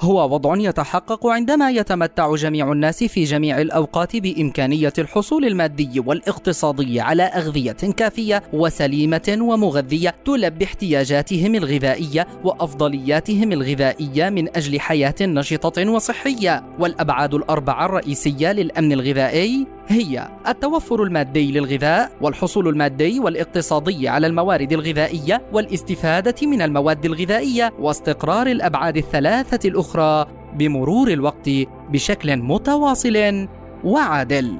هو وضع يتحقق عندما يتمتع جميع الناس في جميع الأوقات بإمكانية الحصول المادي والاقتصادي على أغذية كافية وسليمة ومغذية تلبي احتياجاتهم الغذائية وأفضلياتهم الغذائية من أجل حياة نشطة وصحية. والأبعاد الأربعة الرئيسية للأمن الغذائي هي التوفر المادي للغذاء والحصول المادي والاقتصادي على الموارد الغذائية والاستفادة من المواد الغذائية واستقرار الأبعاد الثلاثة الأخرى بمرور الوقت بشكل متواصل وعادل.